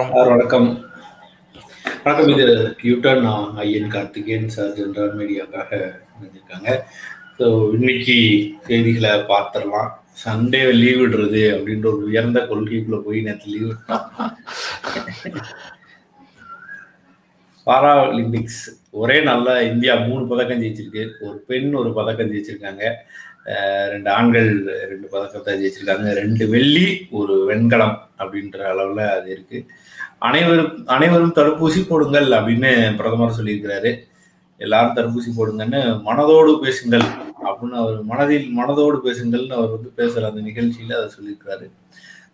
வணக்கம். சார் வணக்கம். வணக்கம். இது YouTurn Iyan Karthikeyan sir general மீடியாக்காக இருக்காங்க ஸோ இன்னைக்கு செய்திகளை பார்த்துடலாம். சண்டே லீவ் விடுறது அப்படின்ற ஒரு உயர்ந்த கொள்கைக்குள்ள போய் நேற்று லீவ் விட்டோம். பாரா ஒலிம்பிக்ஸ் ஒரே நல்ல இந்தியா மூணு பதக்கம் ஜெயிச்சிருக்கு. ஒரு பெண் ஒரு பதக்கம் ஜெயிச்சிருக்காங்க. ரெண்டு ஆண்கள் ரெண்டு பதக்கத்தை ஜெயிச்சிருக்காங்க ரெண்டு வெள்ளி ஒரு வெண்கலம் அப்படின்ற அளவில் அது இருக்கு. அனைவரும் அனைவரும் தடுப்பூசி போடுங்கள் அப்படின்னு பிரதமர் சொல்லியிருக்கிறாரு. எல்லாரும் தடுப்பூசி போடுங்கன்னு மனதோடு பேசுங்கள் அப்படின்னு அவர் மனதில் மனதோடு பேசுங்கள்னு அவர் வந்து பேசுகிற அந்த நிகழ்ச்சியில் அதை சொல்லியிருக்கிறாரு.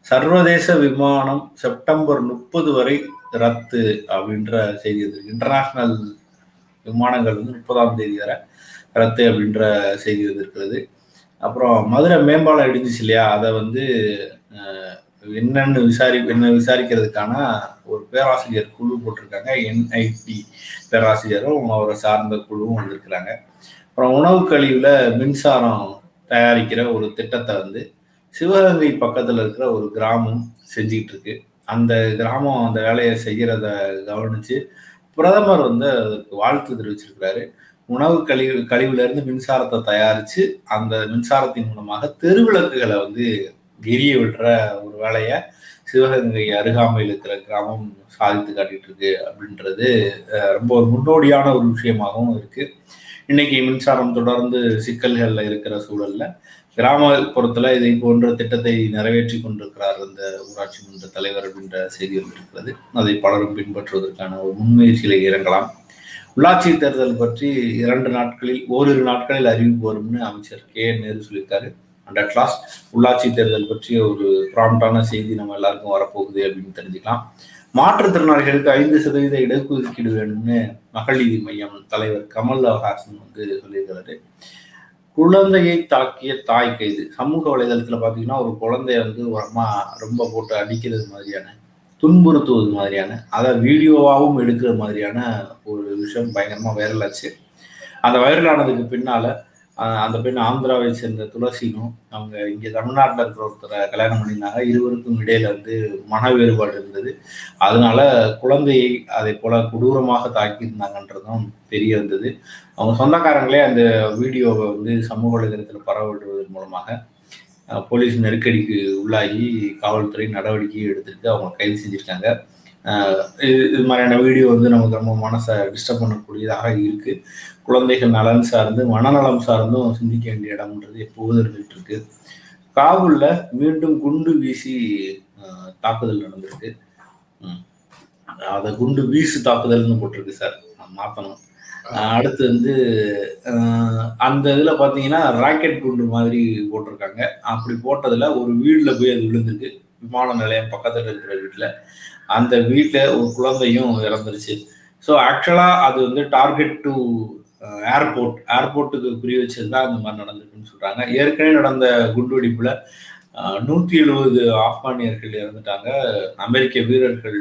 சர்வதேச விமானம் செப்டம்பர் முப்பது வரை ரத்து அப்படின்ற செய்தி வந்திருக்கு. இன்டர்நேஷ்னல் விமானங்கள் வந்து முப்பதாம் தேதி வரை ரத்து அப்படின்ற செய்தி வந்திருக்கிறது. அப்புறம் மதுரை மேம்பாலம் இடிஞ்சிச்சு இல்லையா? அதை வந்து என்னன்னு விசாரி என்ன விசாரிக்கிறதுக்கான ஒரு பேராசிரியர் குழு போட்டிருக்காங்க. என்ஐடி பேராசிரியரும் அவரை சார்ந்த குழுவும் வந்திருக்கிறாங்க. அப்புறம் உணவு கழிவுல மின்சாரம் தயாரிக்கிற ஒரு திட்டத்தை வந்து சிவகங்கை பக்கத்துல இருக்கிற ஒரு கிராமம் செஞ்சுக்கிட்டு இருக்கு. அந்த கிராமம் அந்த வேலையை செய்யறத கவனிச்சு பிரதமர் வந்து அதுக்கு வாழ்த்து தெரிவிச்சிருக்கிறாரு. உணவு கழிவு கழிவுலேருந்து மின்சாரத்தை தயாரித்து அந்த மின்சாரத்தின் மூலமாக தெருவிளக்குகளை வந்து எரிய விடுற ஒரு வேலையை சிவகங்கை அருகாமையில் இருக்கிற கிராமம் சாதித்து காட்டிட்டு இருக்கு அப்படின்றது ரொம்ப ஒரு முன்னோடியான ஒரு விஷயமாகவும் இருக்கு. இன்னைக்கு மின்சாரம் தொடர்ந்து சிக்கல்கள்ல இருக்கிற சூழல்ல கிராமப்புறத்துல இதை போன்ற திட்டத்தை நிறைவேற்றி கொண்டிருக்கிறார் அந்த ஊராட்சி மன்ற தலைவர் அப்படின்ற செய்தி வந்திருக்கிறது. அதை பலரும் பின்பற்றுவதற்கான ஒரு முன்முயற்சியில இறங்கலாம். உள்ளாட்சி தேர்தல் பற்றி இரண்டு நாட்களில் ஓரிரு நாட்களில் அறிவிப்பு வரும்னு அமைச்சர் கே என் நேரு சொல்லியிருக்காரு. அண்ட் அட் லாஸ்ட் உள்ளாட்சி தேர்தல் பற்றிய ஒரு ப்ராம்டான செய்தி நம்ம எல்லாருக்கும் வரப்போகுது அப்படின்னு தெரிஞ்சுக்கலாம். மாற்றுத்திறனாளிகளுக்கு ஐந்து சதவீத இடஒதுக்கீடு வேணும்னு மகள் நீதி மையம் தலைவர் கமல் ஹாசன் வந்து சொல்லியிருக்கிறாரு. குழந்தையை தாக்கிய தாய் கைது. சமூக வலைதளத்தில் பார்த்தீங்கன்னா ஒரு குழந்தைய வந்து ஒரு அம்மா ரொம்ப போட்டு அடிக்கிறது மாதிரியான துன்புறுத்துவது மாதிரியான அதை வீடியோவாகவும் எடுக்கிற மாதிரியான ஒரு விஷயம் பயங்கரமாக வைரல் ஆச்சு. அந்த வைரல் ஆனதுக்கு பின்னால் அந்த பெண் ஆந்திராவை சேர்ந்த துளசினும் அவங்க இங்கே தமிழ்நாட்டில் இருக்கிற ஒருத்தரை கல்யாணம் பண்ணியிருந்தாங்க. இருவருக்கும் இடையில வந்து மன வேறுபாடு இருந்தது. அதனால குழந்தையை அதை போல கொடூரமாக தாக்கியிருந்தாங்கன்றதும் தெரிய வந்தது. அவங்க சொந்தக்காரங்களே அந்த வீடியோவை வந்து சமூக வலைதளத்தில் பரவிடுவதன் மூலமாக போலீஸ் நெருக்கடிக்கு உள்ளாகி காவல்துறை நடவடிக்கை எடுத்துட்டு அவங்க கைது செஞ்சிருக்காங்க. இது இது மாதிரியான வீடியோ வந்து நமக்கு ரொம்ப மனசை டிஸ்டர்ப் பண்ணக்கூடியதாக இருக்கு. குழந்தைகள் நலன் சார்ந்து மனநலம் சார்ந்தும் சிந்திக்க வேண்டிய இடம்ன்றது எப்போதும் இருந்துகிட்டு இருக்கு. காபூல்ல மீண்டும் குண்டு வீசி தாக்குதல் நடந்திருக்கு. அதை குண்டு வீசு தாக்குதல்னு போட்டிருக்கு சார். மாத்தணும். அடுத்து வந்து அந்த இதுல பாத்தீங்கன்னா ராக்கெட் குண்டு மாதிரி போட்டிருக்காங்க. அப்படி போட்டதுல ஒரு வீடுல போய் அது விழுந்திருக்கு. விமான நிலையம் பக்கத்துல இருக்கிற வீட்டுல. அந்த வீட்டுல ஒரு குழந்தையும் இறந்துருச்சு. ஸோ ஆக்சுவலா அது வந்து டார்கெட் டு ஏர்போர்ட் ஏர்போர்ட்டுக்கு குறி வச்சது தான் மாதிரி நடந்திருக்குன்னு சொல்றாங்க. ஏற்கனவே நடந்த குண்டுவெடிப்புல அஹ், நூத்தி எழுபது ஆப்கானியர்கள் இறந்துட்டாங்க. அமெரிக்க வீரர்கள்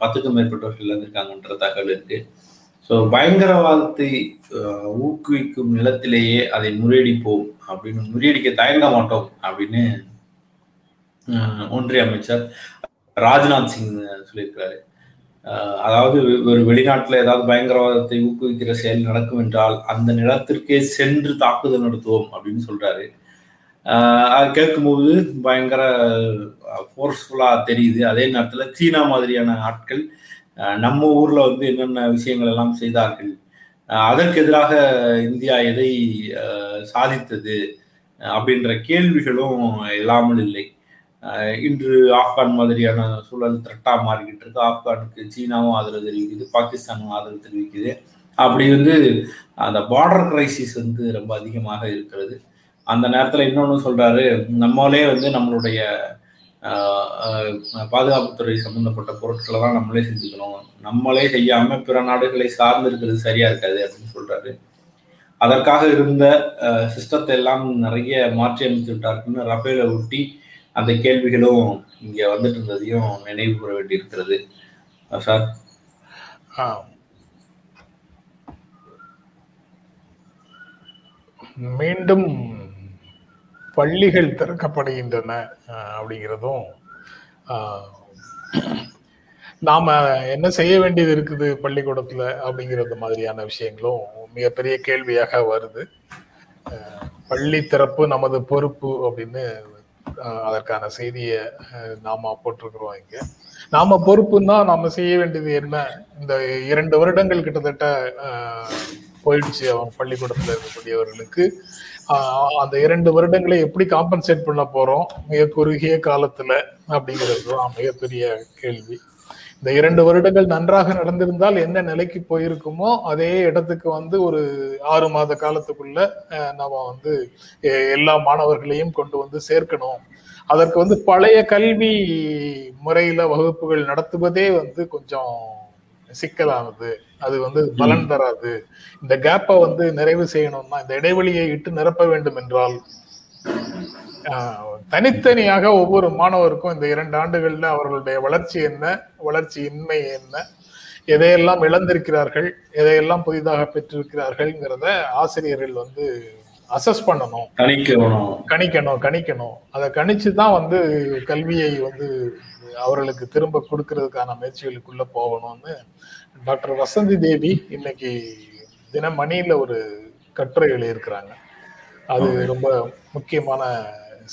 பத்துக்கும் மேற்பட்டவர்கள் இறந்துருக்காங்கன்ற தகவல் இருக்கு. ஸோ பயங்கரவாதத்தை ஊக்குவிக்கும் நிலத்திலேயே அதை முறியடிப்போம் அப்படின்னு முறியடிக்க தயங்க மாட்டோம் அப்படின்னு ஒன்றிய அமைச்சர் ராஜ்நாத் சிங் சொல்லியிருக்கிறாரு. அதாவது ஒரு வெளிநாட்டில் ஏதாவது பயங்கரவாதத்தை ஊக்குவிக்கிற செயல் நடக்கும் என்றால் அந்த நிலத்திற்கே சென்று தாக்குதல் நடத்துவோம் அப்படின்னு சொல்றாரு. அதை அது கேட்கும்போது பயங்கர ஃபோர்ஸ்ஃபுல்லாக தெரியுது. அதே நேரத்தில் சீனா மாதிரியான ஆட்கள் நம்ம ஊர்ல வந்து என்னென்ன விஷயங்கள் எல்லாம் செய்தார்கள்? அதற்கு எதிராக இந்தியா எதை சாதித்தது? அப்படின்ற கேள்விகளும் இல்லாமல் இல்லை. இன்று ஆப்கான் மாதிரியான சூழல் திரட்டா மாறிக்கிட்டு இருக்கு. ஆப்கானுக்கு சீனாவும் ஆதரவு தெரிவிக்குது பாகிஸ்தானும் ஆதரவு தெரிவிக்குது. அப்படி வந்து அந்த பார்டர் கிரைசிஸ் வந்து ரொம்ப அதிகமாக இருக்கிறது. அந்த நேரத்தில் இன்னொன்று சொல்றாரு நம்மளே வந்து நம்மளுடைய பாதுகாப்புத்துறை சம்பந்தப்பட்ட பொருட்களை தான் நம்மளே செஞ்சுக்கணும். நம்மளே செய்யாம பிற நாடுகளை சார்ந்து இருக்கிறது சரியா இருக்காது அப்படின்னு சொல்றாரு. அதற்காக இருந்த சிஸ்டத்தை எல்லாம் நிறைய மாற்றி அமைத்து விட்டாருன்னு ரஃபேலை ஒட்டி அந்த கேள்விகளும் இங்க வந்துட்டு இருந்ததையும் நினைவு கூற வேண்டி இருக்கிறது சார்? மீண்டும் பள்ளிகள் திறக்கப்படுகின்றன அப்படிங்கிறதும் நாம என்ன செய்ய வேண்டியது இருக்குது பள்ளிக்கூடத்துல அப்படிங்கிறது மாதிரியான விஷயங்களும் மிகப்பெரிய கேள்வியாக வருது. பள்ளி திறப்பு நமது பொறுப்பு அப்படின்னு அதற்கான செய்தியை நாம போட்டிருக்கிறோம் இங்க. நாம பொறுப்புன்னா நாம செய்ய வேண்டியது என்ன? இந்த இரண்டு வருடங்கள் கிட்டத்தட்ட போயிடுச்சு அவங்க பள்ளிக்கூடத்துல இருக்கக்கூடியவர்களுக்கு. அந்த இரண்டு வருடங்களை எப்படி காம்பன்சேட் பண்ண போறோம்? மிக குறுகிய காலத்துல அப்படிங்கிறது தான் மிகப்பெரிய கேள்வி. இந்த இரண்டு வருடங்கள் நன்றாக நடந்திருந்தால் என்ன நிலைக்கு போயிருக்குமோ அதே இடத்துக்கு வந்து ஒரு ஆறு மாத காலத்துக்குள்ள நம்ம வந்து எல்லா மாணவர்களையும் கொண்டு வந்து சேர்க்கணும். அதற்கு வந்து பழைய கல்வி முறையில வகுப்புகள் நடத்துவதே வந்து கொஞ்சம் சிக்கலானது. அது வந்து பலன் தராது. இந்த கேப்பை வந்து நிறைவு செய்யணும்னா இந்த இடைவெளியை இட்டு நிரப்ப வேண்டும் என்றால் தனித்தனியாக ஒவ்வொரு மாணவருக்கும் இந்த இரண்டு ஆண்டுகள்ல அவர்களுடைய வளர்ச்சி என்ன வளர்ச்சி இன்மை என்ன எதையெல்லாம் இழந்திருக்கிறார்கள் எதையெல்லாம் புதிதாக பெற்றிருக்கிறார்கள்ங்கிறத ஆசிரியர்கள் வந்து அசஸ் பண்ணணும். கணிக்கணும். கணிக்கணும் கணிக்கணும். அதை கணிச்சு தான் வந்து கல்வியை வந்து அவர்களுக்கு திரும்ப கொடுக்கறதுக்கான முயற்சிகளுக்குள்ள போகணும்னு டாக்டர் வசந்தி தேவி இன்னைக்கு தினமணியில ஒரு கட்டுரை எழுதியிருக்கிறாங்க. அது ரொம்ப முக்கியமான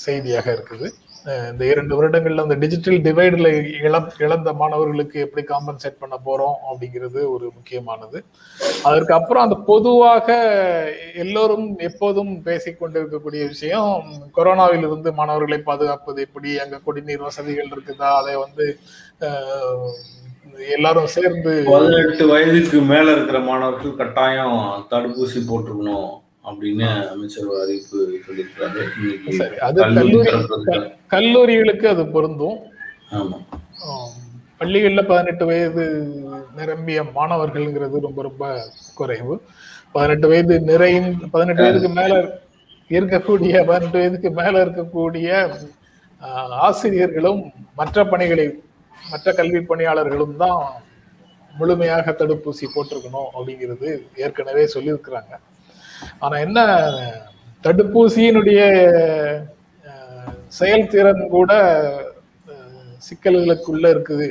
செய்தியாக இருக்குது. இந்த இரண்டு வருடங்கள்ல அந்த டிஜிட்டல் டிவைடுல இழப் இழந்த மாணவர்களுக்கு எப்படி காம்பன்சேட் பண்ண போறோம் அப்படிங்கிறது ஒரு முக்கியமானது. அதற்கு அப்புறம் அந்த பொதுவாக எல்லோரும் எப்போதும் பேசிக் கொண்டிருக்கக்கூடிய விஷயம் கொரோனாவில் இருந்து மாணவர்களை பாதுகாப்பது எப்படி? அங்க குடிநீர் வசதிகள் இருக்குதா? அதை வந்து எல்லாரும் சேர்ந்து பதினெட்டு வயதுக்கு மேல இருக்கிற மாணவர்கள் கட்டாயம் தடுப்பூசி போட்டுக்கணும் அப்படின்னு அமைச்சர் அறிவிப்பு சொல்லியிருக்காரு இன்னைக்கு சரி அது கல்லூரி. கல்லூரிகளுக்கு அது பொருந்தும். ஆமா. பள்ளிகள்ல பதினெட்டு வயது நிரம்பிய மாணவர்கள்ங்கிறது ரொம்ப ரொம்ப குறைவு. பதினெட்டு வயது நிறையும் பதினெட்டு வயதுக்கு மேல இருக்கக்கூடிய பதினெட்டு வயதுக்கு மேல இருக்கக்கூடிய ஆசிரியர்களும் மற்ற பணிகளை மற்ற கல்வி பணியாளர்களும் தான் முழுமையாக தடுப்பூசி போட்டிருக்கணும் அப்படிங்கிறது ஏற்கனவே சொல்லியிருக்கிறாங்க. ஆனா என்ன தடுப்பூசியினுடைய செயல்திறன் கூட சிக்கல்களுக்குள்ள இருக்குது.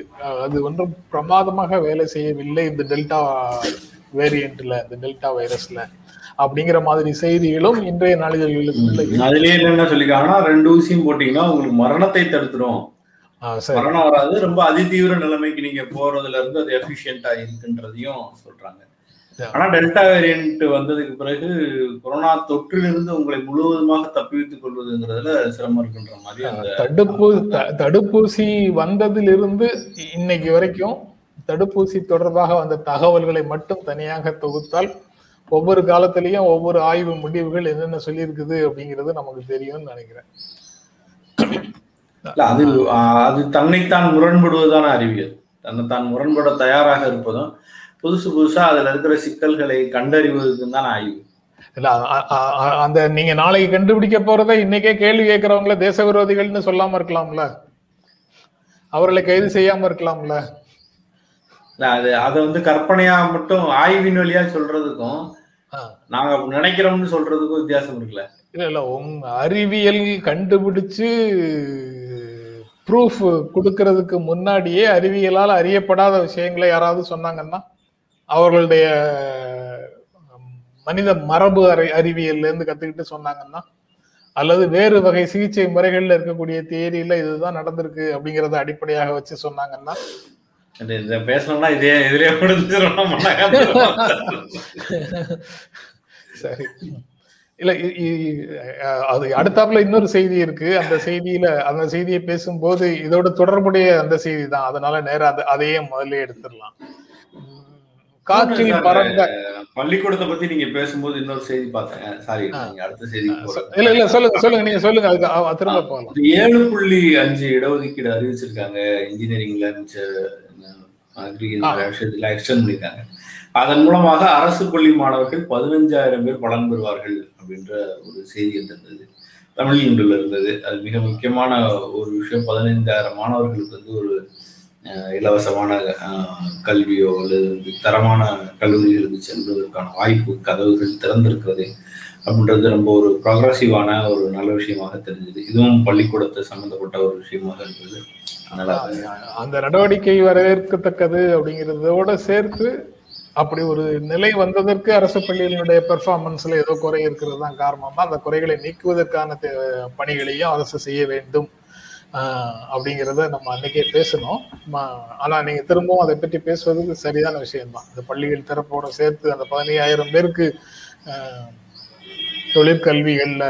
அது ஒன்றும் பிரமாதமாக வேலை செய்யவில்லை இந்த டெல்டா வேரியண்ட்ல இந்த டெல்டா வைரஸ்ல. அப்படிங்கிற மாதிரி செய்திகளும் இன்றைய நாளிதழ்களுக்கு அதுலயே என்ன சொல்லிக்காங்கன்னா ரெண்டு ஊசியும் போட்டீங்கன்னா உங்களுக்கு மரணத்தை தடுத்துரும். மரணம் வராது ரொம்ப அதிதீவிர நிலைமைக்கு நீங்க போறதுல இருந்து அது எஃபிஷியன்டா இருக்குன்றதையும் சொல்றாங்க. ஆனா டெல்டா வேரியன்ட் வந்ததுக்கு பிறகு கொரோனா தொற்றிலிருந்து உங்களை முழுவதுமாக தப்பிவித்துக் கொள்வதுங்கிறதுல சிரமம் இருக்குன்ற மாதிரி தடுப்பு தடுப்பூசி வந்ததிலிருந்து இன்னைக்கு வரைக்கும் தடுப்பூசி தொடர்பாக வந்த தகவல்களை மட்டும் தனியாக தொகுத்தால் ஒவ்வொரு காலத்திலையும் ஒவ்வொரு ஆய்வு முடிவுகள் என்னென்ன சொல்லியிருக்குது அப்படிங்கிறது நமக்கு தெரியும்னு நினைக்கிறேன். அது அது தன்னைத்தான் முரண்படுவதான அறிவியல். தன்னைத்தான் முரண்பட தயாராக இருப்பதும் புதுசு புதுசா அதுல இருக்கிற சிக்கல்களை கண்டறிவதற்கு தான் ஆய்வு. இல்ல அந்த நீங்க நாளைக்கு கண்டுபிடிக்க போறதை இன்னைக்கே கேள்வி கேட்கறவங்கள தேச விரோதிகள்னு சொல்லாம இருக்கலாம்ல? அவர்களை கைது செய்யாம இருக்கலாம்ல? அது அதை வந்து கற்பனையா மட்டும் ஆய்வின் வழியா சொல்றதுக்கும். நாங்க நினைக்கிறோம்னு சொல்றதுக்கும் வித்தியாசம் இருக்குல்ல. இல்ல இல்ல உங்க அறிவியல் கண்டுபிடிச்சு ப்ரூஃப் கொடுக்கறதுக்கு முன்னாடியே அறிவியலால் அறியப்படாத விஷயங்களை யாராவது சொன்னாங்கன்னா அவர்களுடைய மனித மரபு அறி அறிவியல்ல இருந்து கத்துக்கிட்டு சொன்னாங்கன்னா அல்லது வேறு வகை சிகிச்சை முறைகள்ல இருக்கக்கூடிய தியரியில இதுதான் நடந்திருக்கு அப்படிங்கறத அடிப்படையாக வச்சு சொன்னாங்கன்னா பேசணும்னா இதே இதுலயே முடிஞ்சிடும் சரி. இல்ல அது அடுத்தாப்புல இன்னொரு செய்தி இருக்கு. அந்த செய்தியில அந்த செய்தியை பேசும்போது இதோட தொடர்புடைய அந்த செய்தி தான் அதனால நேரா அது அதையே முதல்ல எடுத்துடலாம். காற்றில் பறந்த பள்ளிக்கூடத்தை பத்தி நீங்க பேசும்போது இன்னொரு செய்தி பார்த்தேன். சாரி அடுத்த செய்தி இல்ல இல்ல சொல்லுங்க சொல்லுங்க நீங்க சொல்லுங்க. அதுக்கு திரும்ப போகலாம் ஏழு புள்ளி அஞ்சு இடஒதுக்கீடு அறிவிச்சிருக்காங்க. இன்ஜினியரிங்ல விஷயத்துல எக்ஸ்டெண்ட் பண்ணிருக்காங்க. அதன் மூலமாக அரசு பள்ளி மாணவர்கள் பதினஞ்சாயிரம் பேர் பலன் பெறுவார்கள் அப்படின்ற ஒரு செய்தி இருந்தது தமிழ் இன்றில் இருந்தது. அது மிக முக்கியமான ஒரு விஷயம். பதினைந்தாயிரம் மாணவர்களுக்கு வந்து ஒரு இலவசமான கல்வியோ அல்லது தரமான கல்லூரிகளுக்கு செல்வதற்கான வாய்ப்பு கதவுகள் திறந்திருக்கிறது அப்படின்றது ரொம்ப ஒரு ப்ரொக்ரஸிவான ஒரு நல்ல விஷயமாக தெரிஞ்சது. இதுவும் பள்ளிக்கூடத்தை சம்மந்தப்பட்ட ஒரு விஷயமாக இருந்தது. அந்த நடவடிக்கை வரவேற்கத்தக்கது அப்படிங்கிறதோட சேர்த்து அப்படி ஒரு நிலை வந்ததற்கு அரசு பள்ளிகளுடைய பெர்ஃபார்மன்ஸ்ல ஏதோ குறை இருக்கிறது தான் காரணமா. அந்த குறைகளை நீக்குவதற்கான பணிகளையும் அரசு செய்ய வேண்டும். அப்படிங்கிறத நம்ம அன்னைக்கே பேசணும் ஆனா நீங்க திரும்பவும் அதை பற்றி பேசுவதுக்கு சரியான விஷயம்தான். இந்த பள்ளிகள் திறப்போட சேர்த்து அந்த பதினையாயிரம் பேருக்கு தொழிற்கல்விகளில் தொழிற்கல்விகள்ல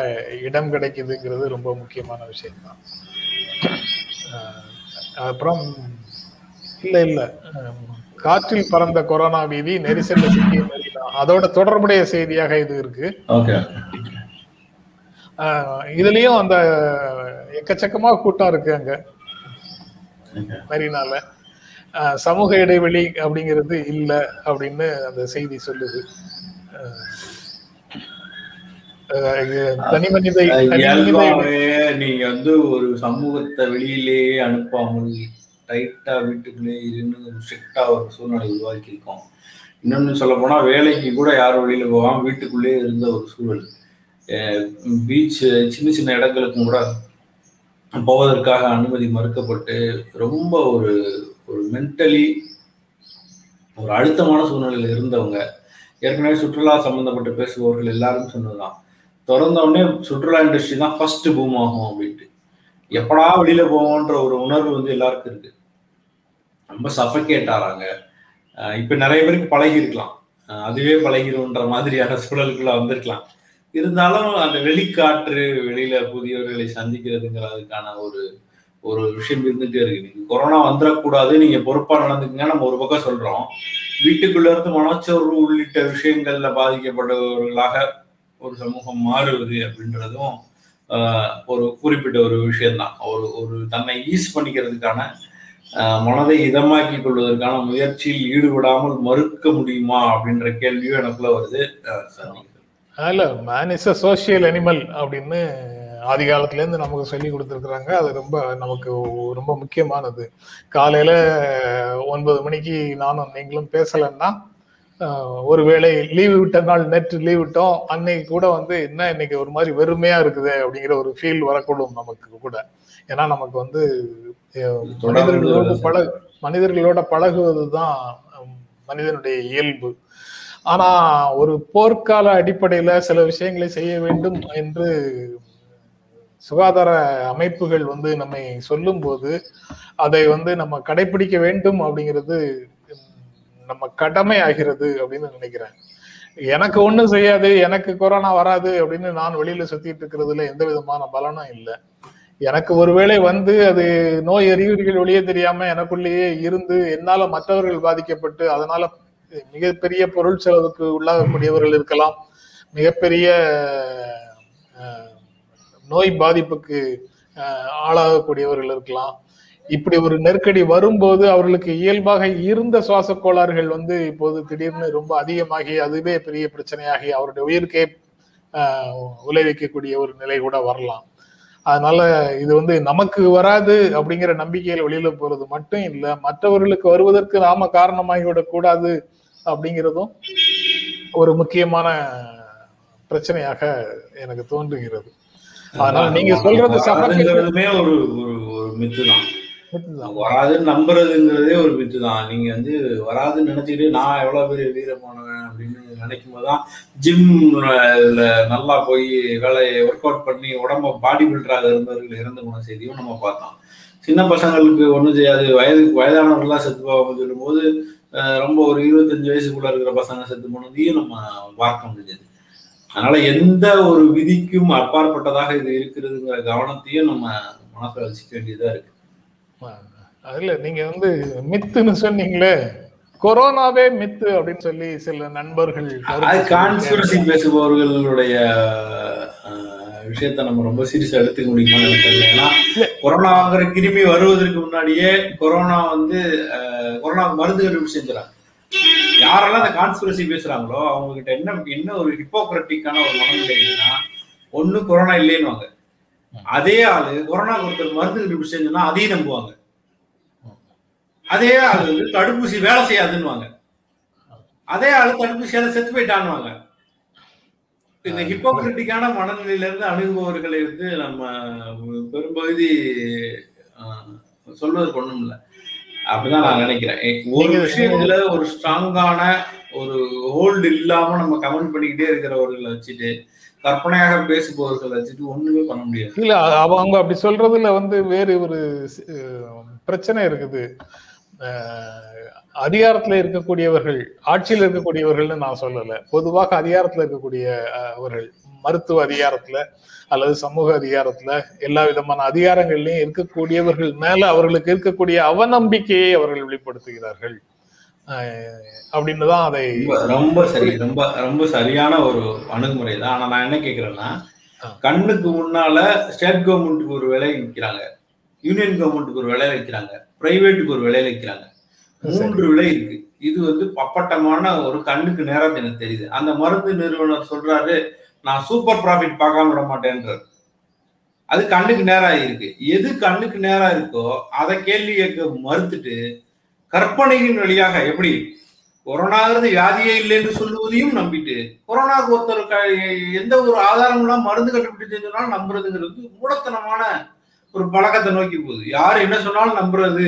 இடம் கிடைக்குதுங்கிறது ரொம்ப முக்கியமான விஷயம்தான். அப்புறம் இல்லை இல்லை. காற்றில் பறந்த கொரோனா வீதி நெரிசல்ல சிக்கிய அதோட தொடர்புடைய செய்தியாக இது இருக்கு. இதுலயும் அந்த எக்கச்சக்கமா கூட்டம் இருக்கு அங்க. மெரினால. சமூக இடைவெளி அப்படிங்கிறது இல்ல அப்படின்னு அந்த செய்தி சொல்லுது. நீங்க வந்து ஒரு சமூகத்தை வெளியிலேயே அனுப்பாமல் டைட்டா வீட்டுக்குள்ளேயே இருந்து ஸ்ட்ரிக்டா ஒரு சூழ்நிலை உருவாக்கி இருக்கோம் இன்னொன்னு சொல்ல போனா வேலைக்கு கூட யார் வழியில போகாமல் வீட்டுக்குள்ளேயே இருந்த ஒரு சூழல். பீச் சின்ன சின்ன இடங்களுக்கும் கூட போவதற்காக அனுமதி மறுக்கப்பட்டு ரொம்ப ஒரு ஒரு மென்டலி ஒரு அழுத்தமான சூழ்நிலையில் இருந்தவங்க. ஏற்கனவே சுற்றுலா சம்பந்தப்பட்டு பேசுபவர்கள் எல்லாரும் சொன்னதுதான். திறந்த உடனே சுற்றுலா இண்டஸ்ட்ரி தான் ஃபர்ஸ்ட் பூம் ஆகும் அப்படின்ட்டு. எப்படா வெளியில போவோன்ற ஒரு உணர்வு வந்து எல்லாருக்கும் இருக்கு. ரொம்ப சஃபகேட் ஆறாங்க. இப்ப நிறைய பேருக்கு பழகி இருக்கலாம் அதுவே பழகிடும்ன்ற மாதிரியான சூழலுக்குள்ள வந்திருக்கலாம். இருந்தாலும் அந்த வெளிக்காற்று வெளியில புதியவர்களை சந்திக்கிறதுங்கிறதுக்கான ஒரு ஒரு விஷயம் இருந்துட்டே இருக்கு. நீங்க கொரோனா வந்துடக்கூடாது நீங்க பொறுப்பா நடந்துக்குங்க. நம்ம ஒரு பக்கம் சொல்றோம். வீட்டுக்குள்ள இருந்து மனச்சோர்வு உள்ளிட்ட விஷயங்கள்ல பாதிக்கப்படுபவர்களாக ஒரு சமூகம் மாறுவது அப்படின்றதும் ஒரு குறிப்பிட்ட ஒரு விஷயம்தான். ஒரு ஒரு தன்னை ஈஸ் பண்ணிக்கிறதுக்கான மனதை இதமாக்கி கொள்வதற்கான முயற்சியில் ஈடுபடாமல் மறுக்க முடியுமா அப்படின்ற கேள்வியும் எனக்குள்ள வருது. இல்ல man is a social animal அப்படின்னு ஆதி காலத்துலேருந்து நமக்கு சொல்லி கொடுத்துருக்குறாங்க. அது ரொம்ப நமக்கு ரொம்ப முக்கியமானது. காலையில ஒன்பது மணிக்கு நானும் நீங்களும் பேசலைன்னா ஒருவேளை லீவு விட்ட நாள் நேற்று லீவ் விட்டோம் அன்னைக்கு கூட வந்து என்ன இன்னைக்கு ஒரு மாதிரி வெறுமையா இருக்குது அப்படிங்கிற ஒரு ஃபீல் வரக்கூடும் நமக்கு கூட. ஏன்னா நமக்கு வந்து மனிதர்களோடு பழகு மனிதர்களோட பழகுவதுதான் ஹம், மனிதனுடைய இயல்பு. ஆனா ஒரு போர்க்கால அடிப்படையில சில விஷயங்களை செய்ய வேண்டும் என்று சுகாதார அமைப்புகள் வந்து நம்மை சொல்லும்போது அதை வந்து நம்ம கடைபிடிக்க வேண்டும் அப்படிங்கிறது நம்ம கடமை ஆகிறது அப்படின்னு நினைக்கிறேன். எனக்கு ஒண்ணும் செய்யாது எனக்கு கொரோனா வராது அப்படின்னு நான் வெளியில சுத்திட்டு இருக்கிறதுல எந்த விதமான பலனும் இல்லை. எனக்கு ஒருவேளை வந்து அது நோய் அறிகுறிகள் வெளியே தெரியாம எனக்குள்ளேயே இருந்து என்னால மற்றவர்கள் பாதிக்கப்பட்டு அதனால மிகப்பெரிய பொருள் செலவுக்கு உள்ளாகக்கூடியவர்கள் இருக்கலாம். மிகப்பெரிய நோய் பாதிப்புக்கு ஆளாகக்கூடியவர்கள் இருக்கலாம். இப்படி ஒரு நெருக்கடி வரும்போது அவர்களுக்கு இயல்பாக இருந்த சுவாச கோளாறுகள் வந்து இப்போது திடீர்னு ரொம்ப அதிகமாகி அதுவே பெரிய பிரச்சனையாகி அவருடைய உயிருக்கே விளைவிக்கக்கூடிய ஒரு நிலை கூட வரலாம் அதனால இது வந்து நமக்கு வராது அப்படிங்கிற நம்பிக்கையில வெளியில போறது மட்டும் இல்ல மற்றவர்களுக்கு வருவதற்கு நாம காரணமாகி விடக்கூடாது அப்படிங்கிறதும் ஒரு முக்கியமான பிரச்சனையாக எனக்கு தோன்றுகிறது அதனால நீங்க சொல்றது வராதுங்கிறதுமே ஒரு ஒரு மித்து தான். வராதுன்னு நம்புறதுங்கிறதே ஒரு வித்து தான் நீங்க வந்து வராதுன்னு நினைச்சுக்கிட்டு நான் எவ்வளவு பெரிய போனவன் அப்படின்னு நினைக்கும் போதுதான் ஜிம் நல்லா போய் வேலையை ஒர்க் அவுட் பண்ணி உடம்ப பாடி பில்டராக இருந்தவர்கள் இறந்து போன செய்தியும் நம்ம பார்த்தோம் சின்ன பசங்களுக்கு ஒன்றும் செய்யாது. வயது வயதானவர்கள்லாம் செத்து போவாங்க சொல்லும்போது ரொம்ப ஒரு இருபத்தஞ்சு வயசுக்குள்ள இருக்கிற பசங்க செத்து போனதையும் நம்ம பார்க்க முடிஞ்சது. அதனால எந்த ஒரு விதிக்கும் அப்பாற்பட்டதாக இது இருக்கிறதுங்கிற கவனத்தையும் நம்ம மனசுல வச்சுக்க வேண்டியதா இருக்கு. அதுல நீங்க வந்து மித்துன்னு சொன்னீங்களே கொரோனாவே மித்து அப்படின்னு சொல்லி சில நண்பர்கள் கான்ஸ்பிரசி. பேசுபவர்களுடைய விஷயத்த நம்ம ரொம்ப சீரியஸா எடுத்துக்க தெரியல. ஏன்னா கொரோனாங்கிற கிருமி வருவதற்கு முன்னாடியே கொரோனா வந்து கொரோனா மருந்து கண்டுபிடிச்சு செஞ்சுறாங்க. யாரெல்லாம் அந்த கான்ஸ்பிரசி பேசுறாங்களோ அவங்க கிட்ட என்ன என்ன ஒரு ஹிப்போக்ரட்டிக்கான ஒரு மனநிலை ஒண்ணு கொரோனா இல்லைன்னுவாங்க. அதே ஆளு கொரோனா ஒருத்தர் மருந்து கண்டுபிடிச்சு செஞ்சோம்னா அதையும் நம்புவாங்க. அதே ஆளு வந்து தடுப்பூசி வேலை செய்யாதுன்னுவாங்க. அதே ஆளு தடுப்பூசியால செத்து போயிட்டான்னுவாங்க. இந்த ஹிப்போகிரிட்டிக்கான மனநிலையில இருந்து அணுகுபவர்களை வந்து நம்ம பெரும்பகுதி சொல்வதற்கு ஒண்ணும் இல்லை. அப்படிதான் நான் நினைக்கிறேன். ஒரு விஷயத்துல ஒரு ஸ்ட்ராங்கான ஒரு ஹோல்டு இல்லாம நம்ம கமெண்ட் பண்ணிக்கிட்டே இருக்கிறவர்களை வச்சுட்டு கற்பனையாக பேசுபவர்கள் வச்சுட்டு ஒண்ணுமே பண்ண முடியாது. இல்ல அவங்க அப்படி சொல்றதுல வந்து வேறு ஒரு பிரச்சனை இருக்குது. அதிகாரத்துல இருக்கக்கூடியவர்கள் ஆட்சியில் இருக்கக்கூடியவர்கள்னு நான் சொல்லல. பொதுவாக அதிகாரத்துல இருக்கக்கூடிய அவர்கள் மருத்துவ அதிகாரத்துல அல்லது சமூக அதிகாரத்துல எல்லா விதமான அதிகாரங்கள்லயும் இருக்கக்கூடியவர்கள் மேல அவர்களுக்கு இருக்கக்கூடிய அவநம்பிக்கையை அவர்கள் வெளிப்படுத்துகிறார்கள். அப்படின்னு தான் அதை ரொம்ப சரி ரொம்ப ரொம்ப சரியான ஒரு அணுகுமுறை தான் ஆனா நான் என்ன கேக்குறேன்னா. கண்ணுக்கு முன்னால ஸ்டேட் கவர்மெண்ட்டுக்கு ஒரு விலை விற்கிறாங்க யூனியன் கவர்மெண்ட்டுக்கு ஒரு விலை வைக்கிறாங்க. பிரைவேட்டுக்கு ஒரு விலை வைக்கிறாங்க. மூன்று விலை இருக்கு. இது வந்து அப்பட்டமான ஒரு கண்ணுக்கு நேரம் எனக்கு தெரியுது. அந்த மருந்து நிறுவனர் சொல்றாரு நான் சூப்பர் ப்ராஃபிட் பார்க்காம விட மாட்டேன்றார். அது கண்ணுக்கு நேரம் இருக்கு எது கண்ணுக்கு நேரம் இருக்கோ அதை கேள்வி கேட்க மறுத்துட்டு கற்பனையின் வழியாக எப்படி? கொரோனாங்கிறது வியாதியே இல்லைன்னு சொல்லுவதையும் நம்பிட்டு கொரோனாக்கு ஒருத்தர் எந்த ஒரு ஆதாரம் இல்லாம மருந்து கண்டுபிடிச்சு சொன்னாலும் நம்புறதுங்கிறது மூடத்தனமான ஒரு பழக்கத்தை நோக்கி போகுது. யார் என்ன சொன்னாலும் நம்புறது.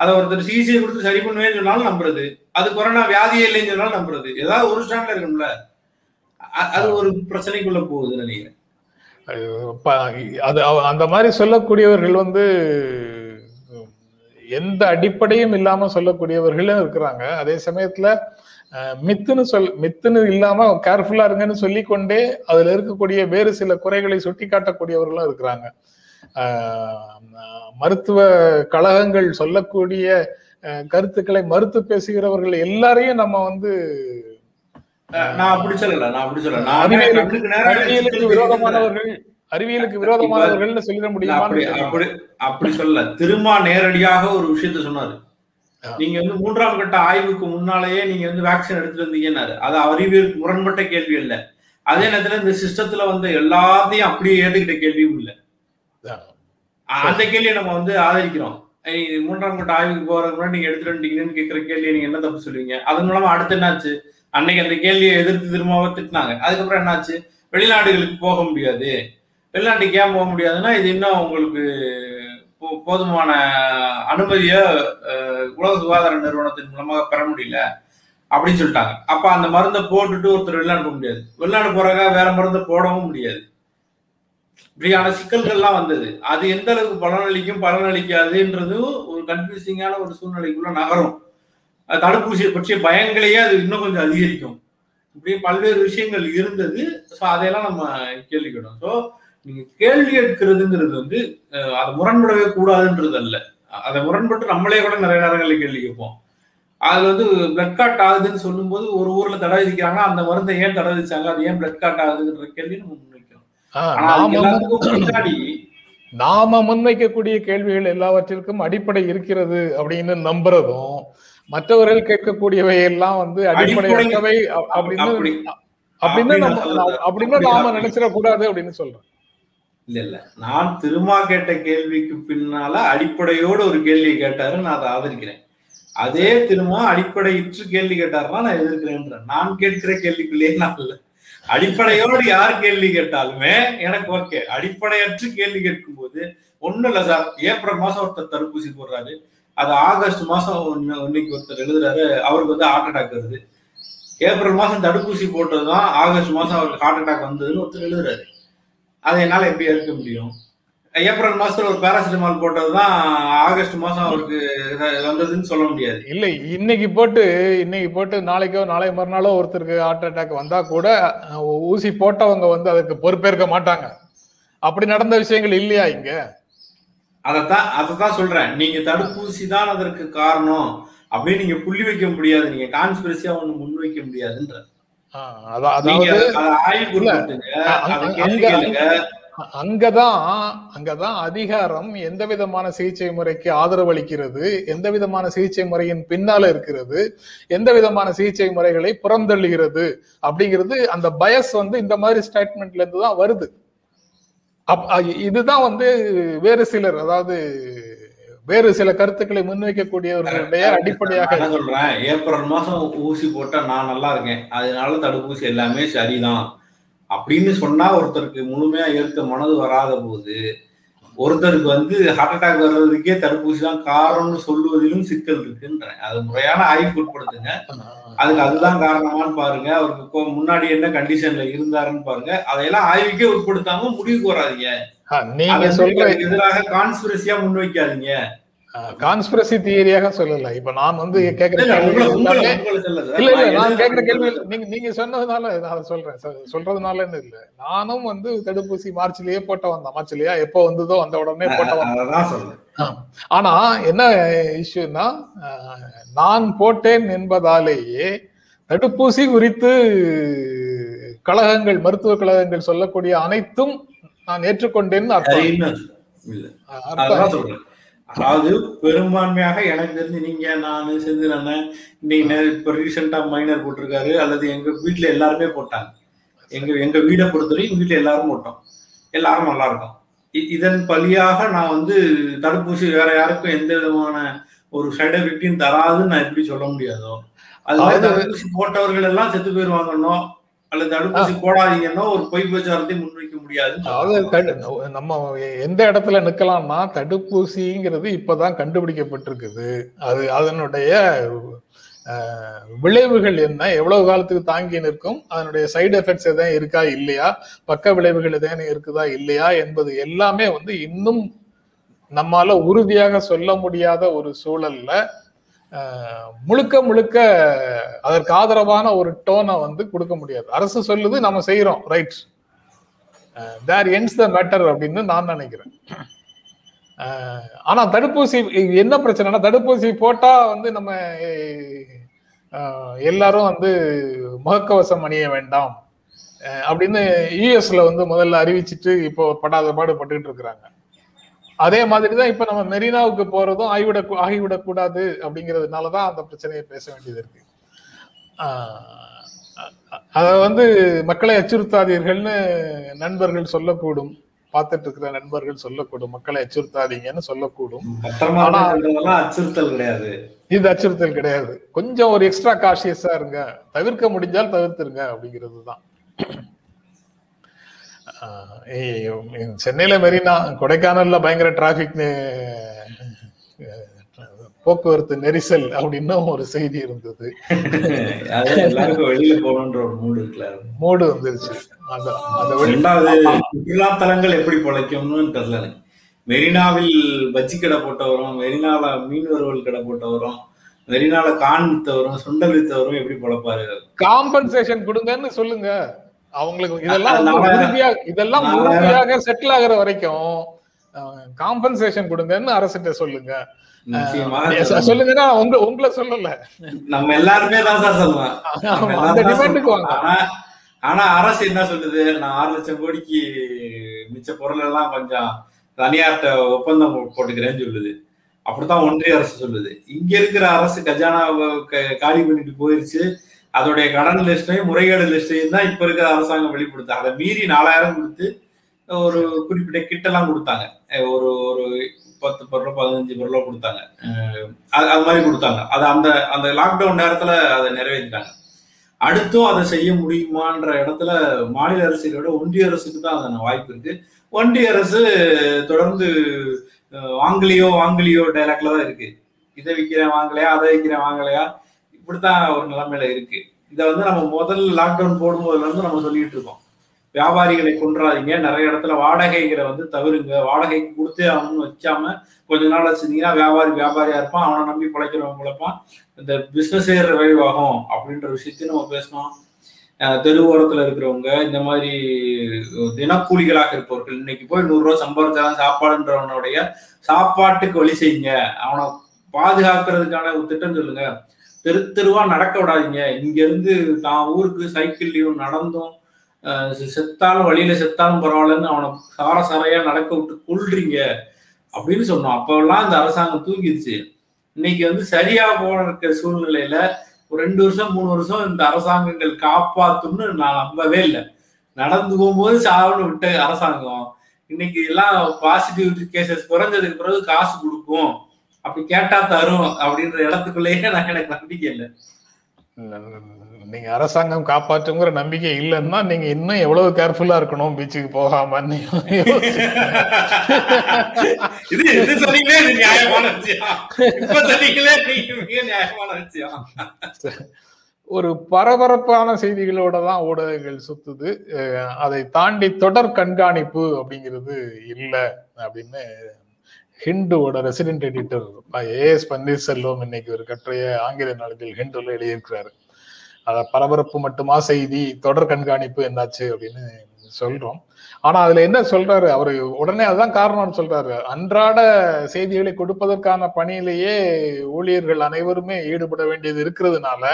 அதை ஒருத்தர் சிகிச்சை கொடுத்து சரி பண்ணுவேன்னு சொன்னாலும் நம்புறது. அது கொரோனா வியாதியே இல்லைன்னு சொன்னாலும் நம்புறது. ஏதாவது ஒரு ஸ்டாண்ட்ல இருக்கும்ல. அது ஒரு பிரச்சனைக்குள்ள போகுது நினைக்கிறேன். அது அந்த மாதிரி சொல்லக்கூடியவர்கள் வந்து எந்த அடிப்படையும் இல்லாம சொல்லக்கூடியவர்களும் இருக்கிறாங்க. அதே சமயத்துல மித்துன்னு சொல் மித்துன்னு இல்லாம கேர்ஃபுல்லா இருங்கன்னு சொல்லிக்கொண்டே அதுல இருக்கக்கூடிய வேறு சில குறைகளை சுட்டி காட்டக்கூடியவர்களும் இருக்கிறாங்க மருத்துவ கழகங்கள் சொல்லக்கூடிய கருத்துக்களை மறுத்து பேசுகிறவர்கள் எல்லாரையும் நம்ம வந்து நான் அப்படி சொல்லல நான் அப்படி சொல்லல. நான் அறிவியலுக்கு- விரோதமானவர்கள் சொல்லிட முடியுமா அப்படி சொல்லல. திருமா நேரடியாக ஒரு விஷயத்த சொன்னாரு. நீங்க வந்து மூன்றாம் கட்ட ஆய்வுக்கு முன்னாலேயே நீங்க வந்து வேக்சின் எடுத்துட்டு வந்தீங்கன்னாரு. அது அறிவியலுக்கு முரண்பட்ட கேள்வி இல்ல அதே நேரத்துல இந்த சிஸ்டத்துல வந்து எல்லாத்தையும் அப்படியே ஏத்துக்கிட்ட கேள்வியும் இல்ல. அந்த கேள்வியை நம்ம வந்து ஆதரிக்கிறோம். மூன்றாம் கட்ட ஆய்வுக்கு போறதுக்கு முன்னாடி நீங்க எடுத்துட்டு வந்துட்டீங்கன்னு கேட்கிற கேள்வியை நீங்க என்ன தப்பு சொல்லுவீங்க? அதன் மூலமா அடுத்து என்னாச்சு? அன்னைக்கு அந்த கேள்வியை எதிர்த்து திரும்பவும் திட்டினாங்க. அதுக்கப்புறம் என்னாச்சு? வெளிநாடுகளுக்கு போக முடியாது. வெளிநாட்டு ஏன் போக முடியாதுன்னா இது இன்னும் உங்களுக்கு போ- போதுமான அனுமதியை உலக சுகாதார நிறுவனத்தின் மூலமாக பெற முடியல அப்படின்னு சொல்லிட்டாங்க. அப்ப அந்த மருந்தை போட்டுட்டு ஒருத்தர் வெளிநாடு போக முடியாது. வெளிநாடு போறதுக்காக வேற மருந்தை போடவும் முடியாது. இப்படியான சிக்கல்கள்லாம் வந்தது. அது எந்த அளவுக்கு பலனளிக்கும் பலனளிக்காதுன்றதும் ஒரு கன்ஃபியூசிங்கான ஒரு சூழ்நிலைக்குள்ள நகரும். அது தடுப்பூசியை பற்றிய பயங்களையே அது இன்னும் கொஞ்சம் அதிகரிக்கும். இப்படி பல்வேறு விஷயங்கள் இருந்தது. ஸோ அதையெல்லாம் நம்ம கேள்விக்கிடும் ஸோ நீங்க கேள்வி கேட்கிறதுங்கிறது வந்து அதை முரண்படவே கூடாதுன்றது அல்ல அதை முரண்பட்டு நம்மளே கூட நிறைய நேரங்களில் கேள்வி கேட்போம். அதுல வந்து பிளட் காட் ஆகுதுன்னு சொல்லும்போது ஒரு ஊர்ல தடை விதிக்கிறாங்கன்னா அந்த மருந்தை ஏன் தடை விதிச்சாங்க? அது ஏன் பிளட் காட் ஆகுதுன்ற கேள்வி நம்ம முன்வைக்கிறோம் முன்னாடி நாம முன்வைக்கக்கூடிய கேள்விகள் எல்லாவற்றிற்கும் அடிப்படை இருக்கிறது அப்படின்னு நம்புறதும் மற்றவர்கள் கேட்கக்கூடியவை எல்லாம் வந்து அடிப்படையற்றவை அ- அப்படின்னு அப்படி. அப்படின்னு நாம நான் நினைச்சிடக்கூடாது அப்படின்னு சொல்றேன் இல்ல இல்ல. நான் திருமா கேட்ட கேள்விக்கு பின்னால அடிப்படையோட ஒரு கேள்வியை கேட்டாரு நான் அதை ஆதரிக்கிறேன். அதே திருமா அடிப்படையிற்று கேள்வி கேட்டாருன்னா நான் எதிர்க்கிறேன்றேன். நான் கேட்கிற கேள்விக்குள்ளேயே நான் இல்ல. அடிப்படையோடு யார் கேள்வி கேட்டாலுமே எனக்கு ஓகே. அடிப்படையற்று கேள்வி கேட்கும் போது ஒண்ணும் இல்ல சார். ஏப்ரல் மாசம் ஒருத்தர் தடுப்பூசி போடுறாரு. அது ஆகஸ்ட் மாசம் இன்னைக்கு ஒருத்தர் எழுதுறாரு. அவருக்கு வந்து ஹார்ட் அட்டாக் வருது. ஏப்ரல் மாசம் தடுப்பூசி போட்டதுதான் ஆகஸ்ட் மாசம் அவருக்கு ஹார்ட் அட்டாக் வந்ததுன்னு ஒருத்தர் எழுதுறாரு. அதை என்னால எப்படி எடுக்க முடியும்? ஏப்ரல் மாசத்துல ஒரு பேராசிட்டமால் போட்டதுதான் ஆகஸ்ட் மாசம் அவருக்கு வந்ததுன்னு சொல்ல முடியாது. இல்லை இன்னைக்கு போட்டு இன்னைக்கு போட்டு நாளைக்கோ நாளை மறுநாளோ ஒருத்தருக்கு ஹார்ட் அட்டாக் வந்தா கூட ஊசி போட்டவங்க வந்து அதுக்கு பொறுப்பேற்க மாட்டாங்க. அப்படி நடந்த விஷயங்கள் இல்லையா இங்க? அதைத்தான் அதைத்தான் சொல்றேன். நீங்க தடுப்பூசி தான் அதற்கு காரணம். அப்படின்னு நீங்க புள்ளி வைக்க முடியாது. நீங்க கான்ஸ்பிரசியா ஒண்ணு முன்வைக்க முடியாதுன்ற. அங்கதான் அங்கதான் அதிகாரம் எந்த விதமான சிகிச்சை முறைக்கு ஆதரவு அளிக்கிறது எந்த விதமான சிகிச்சை முறையின் பின்னால இருக்கிறது எந்த விதமான சிகிச்சை முறைகளை புறந்தள்ளுகிறது அப்படிங்கிறது அந்த பயஸ் வந்து இந்த மாதிரி ஸ்டேட்மெண்ட்ல இருந்து தான் வருது. இதுதான் வந்து வேறு சிலர் அதாவது வேறு சில கருத்துக்களை முன்வைக்கக்கூடியவர்களுடைய அடிப்படையாக சொல்றேன். ஏப்ரல் மாசம் ஊசி போட்டா நான் நல்லா இருக்கேன். அதனால தடுப்பூசி எல்லாமே சரிதான். அப்படின்னு சொன்னா ஒருத்தருக்கு முழுமையா ஏற்க மனது வராத போது ஒருத்தருக்கு வந்து ஹார்ட் அட்டாக் வர்றதுக்கே தடுப்பூசி தான் காரணம்னு சொல்லுவதிலும் சிக்கல் இருக்குன்றேன். அது முறையான ஆய்வுக்கு உட்படுத்துங்க. அதுக்கு அதுதான் காரணமான்னு பாருங்க. அவருக்கு முன்னாடி என்ன கண்டிஷன்ல இருந்தாருன்னு பாருங்க. அதையெல்லாம் ஆய்வுக்கே உட்படுத்தாம முடிவுக்கு வராதீங்க. நீங்க சொல்ற எதிராக கான்ஸ்பிரசியா முன்வைக்காதீங்க. கான்ஸ்பிரசி தியரியாக சொல்லல. இப்ப நான் வந்து கேக்குற இல்ல, நான் கேக்குற கேள்வி? நீங்க நீங்க சொன்னதுனால நான் சொல்றேன். சொல்றதுனால இல்ல. நானும் வந்து தடுப்பூசி மார்ச்லயே போட்டவன் தான். மார்ச்லயா? எப்போ வந்ததோ அந்த உடனே போட்டவன். அதான் சொல்றேன். ஆனா என்ன இஷ்யூன்னா நான் போட்டேன் என்பதாலேயே தடுப்பூசி குறித்து கழகங்கள் மருத்துவ கழகங்கள் சொல்லக்கூடிய அனைத்தும் நான் ஏற்றுக்கொண்டேன்னு அர்த்தம். அதாவது பெரும்பான்மையாக எனக்கு தெரிஞ்சு நீங்க நானு செந்தில் அண்ணன் இன்னைக்கு நே- இப்ப ரீசெண்டா மைனர் போட்டிருக்காரு அல்லது எங்க வீட்ல எல்லாருமே போட்டாங்க. எங்க எங்க வீடை பொறுத்தவரை எங்க வீட்ல எல்லாரும் போட்டோம். எல்லாரும் நல்லா இருக்கும். இதன் பலியாக நான் வந்து தடுப்பூசி வேற யாருக்கும் எந்த விதமான ஒரு சைடு எஃபெக்டையும் தராதுன்னு நான் எப்படி சொல்ல முடியாதோ? அது தடுப்பூசி போட்டவர்கள் எல்லாம் செத்து போயிருவாங்கன்னோ அல்லது தடுப்பூசி போடாதீங்கன்னோ ஒரு பொய் பிரச்சாரத்தை முன்வைக்க முடியாது. அதாவது நம்ம எந்த இடத்துல நிக்கலாம்னா தடுப்பூசிங்கிறது இப்பதான் கண்டுபிடிக்கப்பட்டிருக்குது. அது அதனுடைய விளைவுகள் என்ன எவ்வளவு காலத்துக்கு தாங்கி நிற்கும் அதனுடைய சைடு எஃபெக்ட்ஸ் எதாவது இருக்கா இல்லையா பக்க விளைவுகள் எதாவது இருக்குதா இல்லையா என்பது எல்லாமே வந்து இன்னும் நம்மால உறுதியாக சொல்ல முடியாத ஒரு சூழல்ல முழுக்க முழுக்க அதற்கு ஆதரவான ஒரு டோனை வந்து கொடுக்க முடியாது. அரசு சொல்லுது நம்ம செய்யறோம் right there ends the matter அப்படின்னு நான் நினைக்கிறேன். ஆனா தடுப்பூசி என்ன பிரச்சனைனா தடுப்பூசி போட்டா வந்து நம்ம எல்லாரும் வந்து முகக்கவசம் அணிய வேண்டாம் அப்படின்னு யூஎஸ்ல வந்து முதல்ல அறிவிச்சிட்டு இப்போ படாத பாடு பட்டுக்கிட்டு இருக்கிறாங்க. அதே மாதிரி தான் இப்ப நம்ம மெரினாவுக்கு போறதும் ஆகிவிட ஆகிவிடக் கூடாது அப்படிங்கிறதுனாலதான் அந்த பிரச்சனையை பேச வேண்டியது இருக்கு. அத வந்து மக்களை அச்சுறுத்தாதீர்கள்னு நண்பர்கள் சொல்லக்கூடும். பார்த்துட்டு இருக்கிற நண்பர்கள் சொல்லக்கூடும். மக்களை அச்சுறுத்தாதீங்கன்னு சொல்லக்கூடும். அச்சுறுத்தல் கிடையாது. இது அச்சுறுத்தல் கிடையாது. கொஞ்சம் ஒரு எக்ஸ்ட்ரா காஷியஸா இருங்க. தவிர்க்க முடிஞ்சால் தவிர்த்துருங்க அப்படிங்கிறது தான் சென்னையில மெரினா கொடைக்கானல்ல பயங்கர டிராபிக் போக்குவரத்து நெரிசல் அப்படின்னு ஒரு செய்தி இருந்தது. வெளியில போகணுன்ற ஒரு மூடு இருக்குல்ல. மூடு வந்துருச்சு. சுற்றுலா தலங்கள் எப்படி பிழைக்கும்னு தெரியல மெரினாவில் பஜ்ஜி கடை போட்டவரும் மெரினால மீன் வறுவல் கடை போட்டவரும் மெரினால கான் வித்தவரும் சுண்டல் வித்தவரும் எப்படி பொழப்பாரு? காம்பன்சேஷன் கொடுங்கன்னு சொல்லுங்க. அவங்களுக்கு இதெல்லாம் இதெல்லாம். உறுதியாக செட்டில் ஆகுற வரைக்கும் காம்பன்சேஷன் கொடுங்கன்னு அரசிட்ட சொல்லுங்க. சொல்லுங்கன்னா உங்க உங்களை சொல்லல. நம்ம எல்லாருமே தான் சார் ஆமா, அந்த டிமாண்டுக்கு. வாங்க. ஆனா அரசு என்ன சொல்லுது? நான் ஆறு லட்சம் கோடிக்கு மிச்ச பொருள் எல்லாம் கொஞ்சம் தனியார்ட்ட ஒப்பந்தம் போட்டுக்கிறேன்னு சொல்லுது. அப்படித்தான் ஒன்றிய அரசு சொல்லுது. இங்க இருக்கிற அரசு கஜானாவை க- காலி பண்ணிட்டு போயிருச்சு. அதோடைய கடன் லிஸ்டையும் முறைகேடு லிஸ்டையும் தான் இப்ப இருக்கிற அரசாங்கம் வெளிப்படுத்து அதை மீறி நாலாயிரம் கொடுத்து ஒரு குறிப்பிட்ட கிட்டெல்லாம் கொடுத்தாங்க. ஒரு ஒரு பத்து பொருளோ பதினஞ்சு பொருளோ கொடுத்தாங்க. அது அது மாதிரி கொடுத்தாங்க. அது அந்த அந்த லாக்டவுன் நேரத்துல அதை நிறைவேற்றிட்டாங்க. அடுத்தும் அதை செய்ய முடியுமான்ற இடத்துல மாநில அரசை விட ஒன்றிய அரசுக்கு தான் அதன வாய்ப்பு இருக்கு. ஒன்றிய அரசு தொடர்ந்து அஹ், வாங்கலையோ வாங்கலையோ டைலாக்ல தான் இருக்கு. இதை விற்கிறேன் வாங்கலையா அதை விற்கிறேன் வாங்கலையா? இப்படித்தான் ஒரு நிலைமையில இருக்கு. இதை வந்து நம்ம முதல் லாக்டவுன் போடும்போதுல இருந்து நம்ம சொல்லிட்டு இருக்கோம். வியாபாரிகளை கொன்றாதீங்க. நிறைய இடத்துல வாடகைகளை வந்து தவிருங்க வாடகைக்கு கொடுத்தே அவனு வச்சாம கொஞ்ச நாள் வச்சிருந்தீங்கன்னா வியாபாரி வியாபாரியா இருப்பான். அவனை நம்பி பிழைக்கிறவன் பிழைப்பான் இந்த பிசினஸ் ரிவைவ் ஆகும் அப்படின்ற விஷயத்தையும் நம்ம பேசணும். தெருவோரத்துல இருக்கிறவங்க இந்த மாதிரி தினக்கூலிகளாக இருப்பவர்கள் இன்னைக்கு போய் நூறு ரூபா சாப்பாடுன்றவனுடைய சாப்பாட்டுக்கு வழி செய்யுங்க. அவனை பாதுகாக்கிறதுக்கான ஒரு திட்டம் சொல்லுங்க. தெரு தெருவா நடக்க விடாதீங்க. இங்க இருந்து தான் ஊருக்கு சைக்கிள்லயும் நடந்தும். செத்தாலும் வழியில செத்தாலும் பரவாயில்லன்னு அவனை சார சாரையா நடக்க விட்டு கொள்றீங்க அப்படின்னு சொன்னோம். அப்பெல்லாம் இந்த அரசாங்கம் தூங்கிடுச்சு. இன்னைக்கு வந்து சரியா போன இருக்கிற சூழ்நிலையில ஒரு ரெண்டு வருஷம் மூணு வருஷம் இந்த அரசாங்கங்கள் காப்பாத்தும்னு நான் நம்பவே இல்லை. நடந்து போகும்போது சாவுன்னு விட்ட அரசாங்கம். இன்னைக்கு எல்லாம் பாசிட்டிவிட்டி கேசஸ் குறைஞ்சதுக்கு பிறகு காசு கொடுக்கும். அப்படி கேட்டா தரும் அப்படின்ற இடத்துக்குள்ளேயே நான் எனக்கு நம்பிக்கை இல்லை. நீங்க அரசாங்கம் காப்பாற்றுங்கிற நம்பிக்கை இல்லைன்னா நீங்க இன்னும் எவ்வளவு கேர்ஃபுல்லா இருக்கணும் பீச்சுக்கு போகாம இது இது சொன்னீங்களே இது நியாயமான விஷயம். இப்ப சொன்னீங்களே நீங்க மிக நியாயமான விஷயம். ஒரு பரபரப்பான செய்திகளோட தான் ஊடகங்கள் சுத்துது. அதை தாண்டி தொடர் கண்காணிப்பு அப்படிங்கிறது இல்லை அப்படின்னு ஹிண்டுவோட resident editor A S Panneerselvam இன்னைக்கு ஒரு கட்டுரைய ஆங்கில நாளிதழ் ஹிண்டுல எழுதியிருக்கிறாரு. அத பரபரப்பு மட்டுமா செய்தி தொடர் கண்காணிப்பு என்னாச்சு அப்படின்னு சொல்றோம். ஆனா அதுல என்ன சொல்றாரு? அவரு உடனே அதுதான் காரணம்னு சொல்றாரு. அன்றாட செய்திகளை கொடுப்பதற்கான பணியிலேயே ஊழியர்கள் அனைவருமே ஈடுபட வேண்டியது இருக்கிறதுனால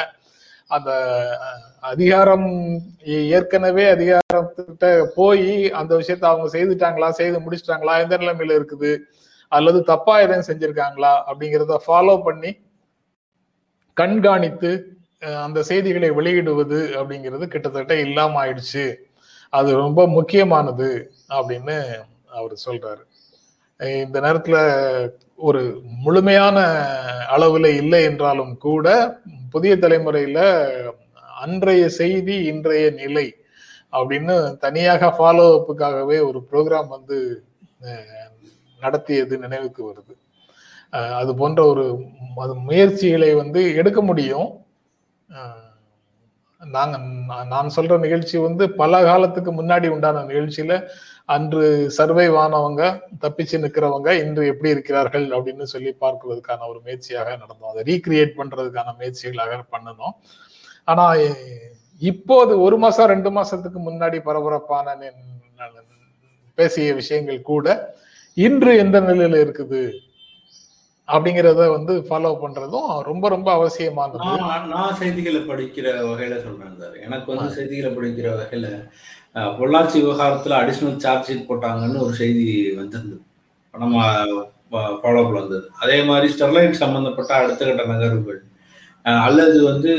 அந்த அதிகாரம் ஏற்கனவே அதிகாரத்திட்ட போய் அந்த விஷயத்த அவங்க செய்துட்டாங்களா செய்து முடிச்சிட்டாங்களா எந்த நிலைமையில இருக்குது? அல்லது தப்பா எதுவும் செஞ்சிருக்காங்களா அப்படிங்கிறத ஃபாலோ பண்ணி கண்காணித்து அந்த செய்திகளை வெளியிடுவது அப்படிங்கிறது கிட்டத்தட்ட இல்லாம ஆயிடுச்சு. அது ரொம்ப முக்கியமானது அப்படின்னு அவர் சொல்றாரு. இந்த நேரத்துல ஒரு முழுமையான அளவுல இல்லை என்றாலும் கூட புதிய தலைமுறையில அன்றைய செய்தி இன்றைய நிலை அப்படின்னு தனியாக ஃபாலோ அப்புக்காகவே ஒரு ப்ரோக்ராம் வந்து நடத்தியது நினைவுக்கு வருது. அது போன்ற ஒரு முயற்சிகளை வந்து எடுக்க முடியும். நாங்கள் நான் சொல்ற நிகழ்ச்சி வந்து பல காலத்துக்கு முன்னாடி உண்டான நிகழ்ச்சியில அன்று சர்வைவ் ஆனவங்க தப்பிச்சு நிற்கிறவங்க இன்று எப்படி இருக்கிறார்கள் அப்படின்னு சொல்லி பார்க்கிறதுக்கான ஒரு முயற்சியாக நடந்தோம். அதை ரீக்ரியேட் பண்றதுக்கான முயற்சிகளாக பண்ணணும் ஆனா இப்போது ஒரு மாசம் ரெண்டு மாசத்துக்கு முன்னாடி பரபரப்பான பேசிய விஷயங்கள் கூட இன்று எந்த நிலையில இருக்குது? அப்படிங்கிறத வந்து ஃபாலோ பண்றதும் ரொம்ப ரொம்ப அவசியமானது. நான் செய்திகளை படிக்கிற வகையில சொல்றேன் சார். எனக்கு வந்து செய்திகளை படிக்கிற வகையில பொள்ளாச்சி விவகாரத்துல அடிஷனல் சார்ஜ் ஷீட் போட்டாங்கன்னு ஒரு செய்தி வந்திருந்தது. நம்ம ஃபாலோஅப்ல வந்தது. அதே மாதிரி ஸ்டெர்லைட் சம்பந்தப்பட்ட அடுத்த கட்ட நகர்வுகள் அல்லது வந்து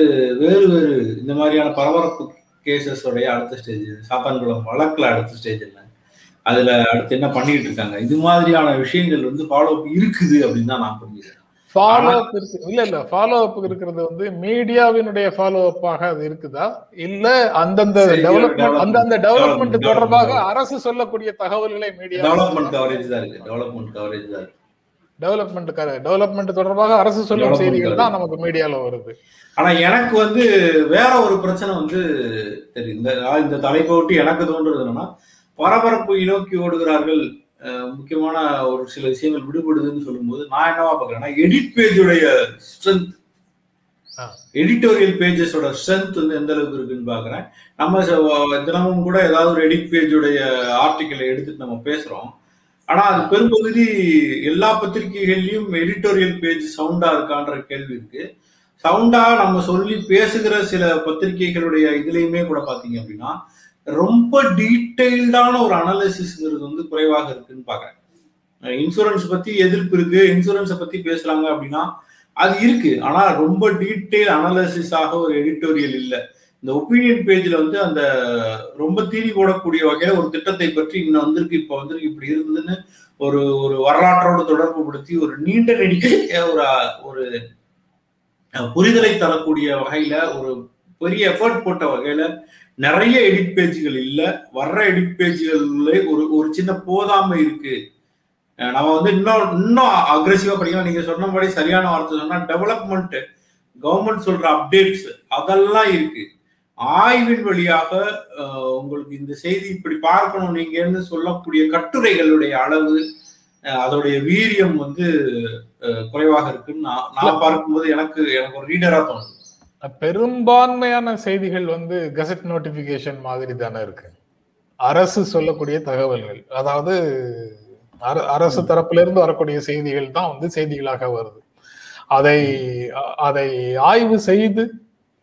வேறு வேறு இந்த மாதிரியான பரபரப்பு கேசஸ் உடைய அடுத்த ஸ்டேஜ் சாத்தான்குளம் வழக்குல அடுத்த ஸ்டேஜ் என்ன? அதுல அடுத்து என்ன பண்ணிட்டு இருக்காங்க? இது மாதிரியான விஷயங்கள் வந்து ஃபாலோ அப் இருக்குது அப்படின்னு தான் நான் புரிஞ்சுக்கிறேன். ஃபாலோ அப் இருக்கு. இல்ல இல்ல. ஃபாலோ அப் இருக்கிறது வந்து மீடியாவினுடைய ஃபாலோ அப்பாக அது இருக்குதா? இல்ல அந்தந்த டெவலப்மெண்ட் அந்தந்த டெவலப்மெண்ட் தொடர்பாக அரசு சொல்லக்கூடிய தகவல்களை மீடியா டெவலப்மெண்ட் கவரேஜ் தான் இருக்கு. டெவலப்மெண்ட் கவரேஜ் தான் இருக்கு. டெவலப்மெண்ட் டெவலப்மெண்ட் தொடர்பாக அரசு சொல்லும் செய்திகள் தான் நமக்கு மீடியால வருது. ஆனா எனக்கு வந்து வேற ஒரு பிரச்சனை வந்து தெரியும். இந்த தலைப்பை விட்டு எனக்கு தோன்றது என்னன்னா பரபரப்பை நோக்கி ஓடுகிறார்கள் முக்கியமான ஒரு சில விஷயங்கள் விடுபடுதுன்னு சொல்லும்போது நான் என்னவா பாக்குறேன்னா எடிட் பேஜுடைய ஸ்ட்ரென்த் எடிட்டோரியல் பேஜஸோட ஸ்ட்ரென்த் வந்து எந்த அளவுக்கு இருக்குன்னு பாக்குறேன் நம்ம தினமும் கூட ஏதாவது ஒரு எடிட் பேஜுடைய ஆர்டிக்கலை எடுத்துட்டு நம்ம பேசுறோம். ஆனா அது பெரும்பகுதி எல்லா பத்திரிகைகள்லயும் எடிட்டோரியல் பேஜ் சவுண்டா இருக்கான்ற கேள்வி இருக்கு. சவுண்டா நம்ம சொல்லி பேசுகிற சில பத்திரிகைகளுடைய இதுலயுமே கூட பாத்தீங்க அப்படின்னா ரொம்ப டீட்டெயில்டான ஒரு அனாலிசிஸ்ங்கிறது வந்து குறைவாக இருக்குன்னு பாக்குறேன் இன்சூரன்ஸ் பத்தி எதிர்ப்பு இருக்கு இன்சூரன்ஸை பத்தி பேசுறாங்க அப்படின்னா அது இருக்கு. ஆனா ரொம்ப டீட்டெயில் அனாலிசிஸாக ஒரு எடிட்டோரியல் இல்லை. இந்த ஒப்பீனியன் பேஜ்ல வந்து அந்த ரொம்ப தீனி போடக்கூடிய வகையில ஒரு திட்டத்தை பற்றி இன்னும் வந்திருக்கு இப்போ வந்திருக்கு இப்படி இருந்ததுன்னு ஒரு ஒரு வரலாற்றோடு தொடர்பு படுத்தி ஒரு நீண்ட நெடிக்க ஒரு ஒரு புரிதலை தரக்கூடிய வகையில ஒரு பெரிய எஃபர்ட் போட்ட வகையில நிறைய எடிட் பேஜ்கள் இல்லை. வர்ற எடிட் பேஜ்கள்ல ஒரு ஒரு சின்ன போதாமை இருக்கு. நம்ம வந்து இன்னும் இன்னும் அக்ரெசிவா படிக்கலாம். நீங்க சொன்னபடி சரியான வார்த்தை சொன்னா டெவலப்மெண்ட் கவர்மெண்ட் சொல்ற அப்டேட்ஸ் அதெல்லாம் இருக்கு. ஆய்வின் வழியாக உங்களுக்கு இந்த செய்தி இப்படி பார்க்கணும் நீங்கன்னு சொல்லக்கூடிய கட்டுரைகளுடைய அளவு அதோடைய வீரியம் வந்து குறைவாக இருக்குன்னு நான் நான் பார்க்கும்போது எனக்கு எனக்கு ஒரு ரீடரா தோணுது. பெரும்பான்மையான செய்திகள் வந்து கசட் நோட்டிபிகேஷன் மாதிரி தானே இருக்கு. அரசு சொல்லக்கூடிய தகவல்கள் அதாவது அரசு தரப்புல இருந்து வரக்கூடிய செய்திகள் தான் வந்து செய்திகளாக வருது. அதை அதை ஆய்வு செய்து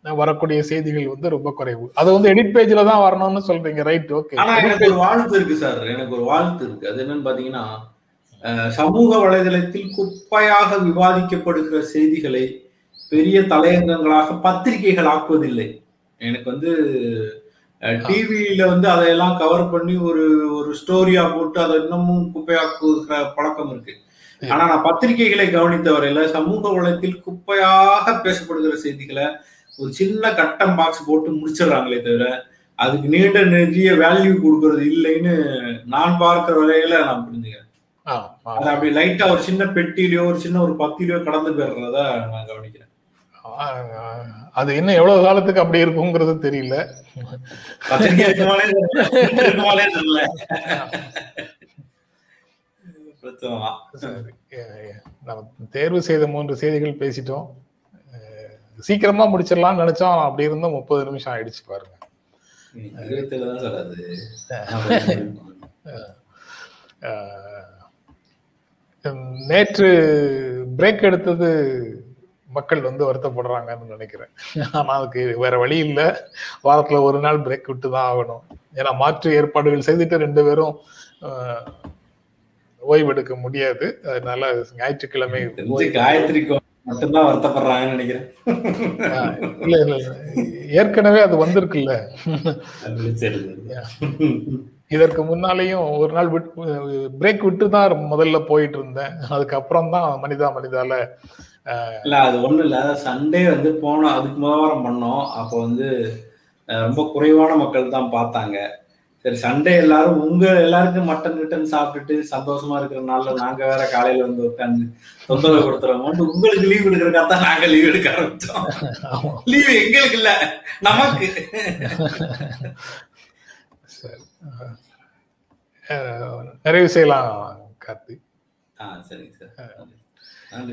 வரக்கூடிய செய்திகள் வந்து ரொம்ப குறைவு. அது வந்து எடிட் பேஜ்ல தான் வரணும்னு சொல்றீங்க ரைட் ஓகே ஆனா எனக்கு ஒரு வாழ்த்து இருக்கு சார் எனக்கு ஒரு வாழ்த்து இருக்கு. அது என்னன்னு பாத்தீங்கன்னா சமூக வலைதளத்தில் குப்பையாக விவாதிக்கப்படுகிற செய்திகளை பெரிய தலையங்கங்களாக பத்திரிகைகள் ஆக்குவதில்லை. எனக்கு வந்து டிவியில வந்து அதையெல்லாம் கவர் பண்ணி ஒரு ஒரு ஸ்டோரியா போட்டு அதை இன்னமும் குப்பையாக்குகிற பழக்கம் இருக்கு. ஆனா நான் பத்திரிகைகளை கவனித்த வரையில சமூக வளத்தில் குப்பையாக பேசப்படுகிற செய்திகளை ஒரு சின்ன கட்டம் பாக்ஸ் போட்டு முடிச்சிடுறாங்களே தவிர அதுக்கு நீண்ட நெறிய வேல்யூ கொடுக்கறது இல்லைன்னு நான் பார்க்கிற வகையில நான் புரிஞ்சுக்கிறேன். அது அப்படி லைட்டா ஒரு சின்ன பெட்டிலையோ ஒரு சின்ன ஒரு பத்திலையோ கடந்து போயிடுறத நான் கவனிக்கிறேன். அது இன்னும் எவ்வளவு காலத்துக்கு அப்படி இருக்குங்கிறது தெரியல. நம்ம தேர்வு செய்த மூன்று செய்திகள் பேசிட்டோம். சீக்கிரமா முடிச்சிடலாம்னு நினைச்சோம். அப்படி இருந்தும் முப்பது நிமிஷம் ஆயிடுச்சு பாருங்க. நேற்று பிரேக் எடுத்தது மக்கள் வந்து வருத்தப்படுறாங்கன்னு நினைக்கிறேன். ஆனா அதுக்கு வேற வழி இல்லை. வாரத்துல ஒரு நாள் பிரேக் விட்டு தான் ஆகணும். ஏன்னா மாற்று ஏற்பாடுகள் செய்துட்டு ரெண்டு பேரும் ஓய்வெடுக்க முடியாது. அதனால ஞாயிற்றுக்கிழமை தெரிஞ்சு மட்டும்தான் வருத்தப்படுறாங்கன்னு நினைக்கிறேன். இல்ல இல்ல. ஏற்கனவே அது வந்திருக்குல்ல? இதற்கு முன்னாலேயும் ஒரு நாள் பிரேக் விட்டு தான் முதல்ல போயிட்டு இருந்தேன். அதுக்கப்புறம் தான் மனிதா மனிதால இல்ல அது ஒண்ணும் இல்ல. சண்டே வந்து போனோம் அதுக்கு முத வாரம் பண்ணோம். அப்போ வந்து ரொம்ப குறைவான மக்கள் தான் பார்த்தாங்க. சரி சண்டே எல்லாரும் உங்க எல்லாருக்கும் மட்டன் கிட்டன் சாப்பிட்டுட்டு சந்தோஷமா இருக்கிற நாள்ல நாங்க வேற காலையில வந்து உட்காந்து தொந்தரவு கொடுத்துறோம். உங்களுக்கு லீவ் எடுக்கிறக்கா தான் நாங்க லீவ் எடுக்க ஆரம்பிச்சோம். லீவ் எங்களுக்கு இல்ல நமக்கு. நிறைவு செய்யலாம் கார்த்தி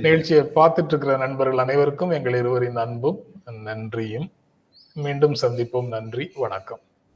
நிகழ்ச்சியை பார்த்துட்டு இருக்கிற நண்பர்கள் அனைவருக்கும் எங்கள் இருவரின் அன்பும் நன்றியும். மீண்டும் சந்திப்போம். நன்றி. வணக்கம்.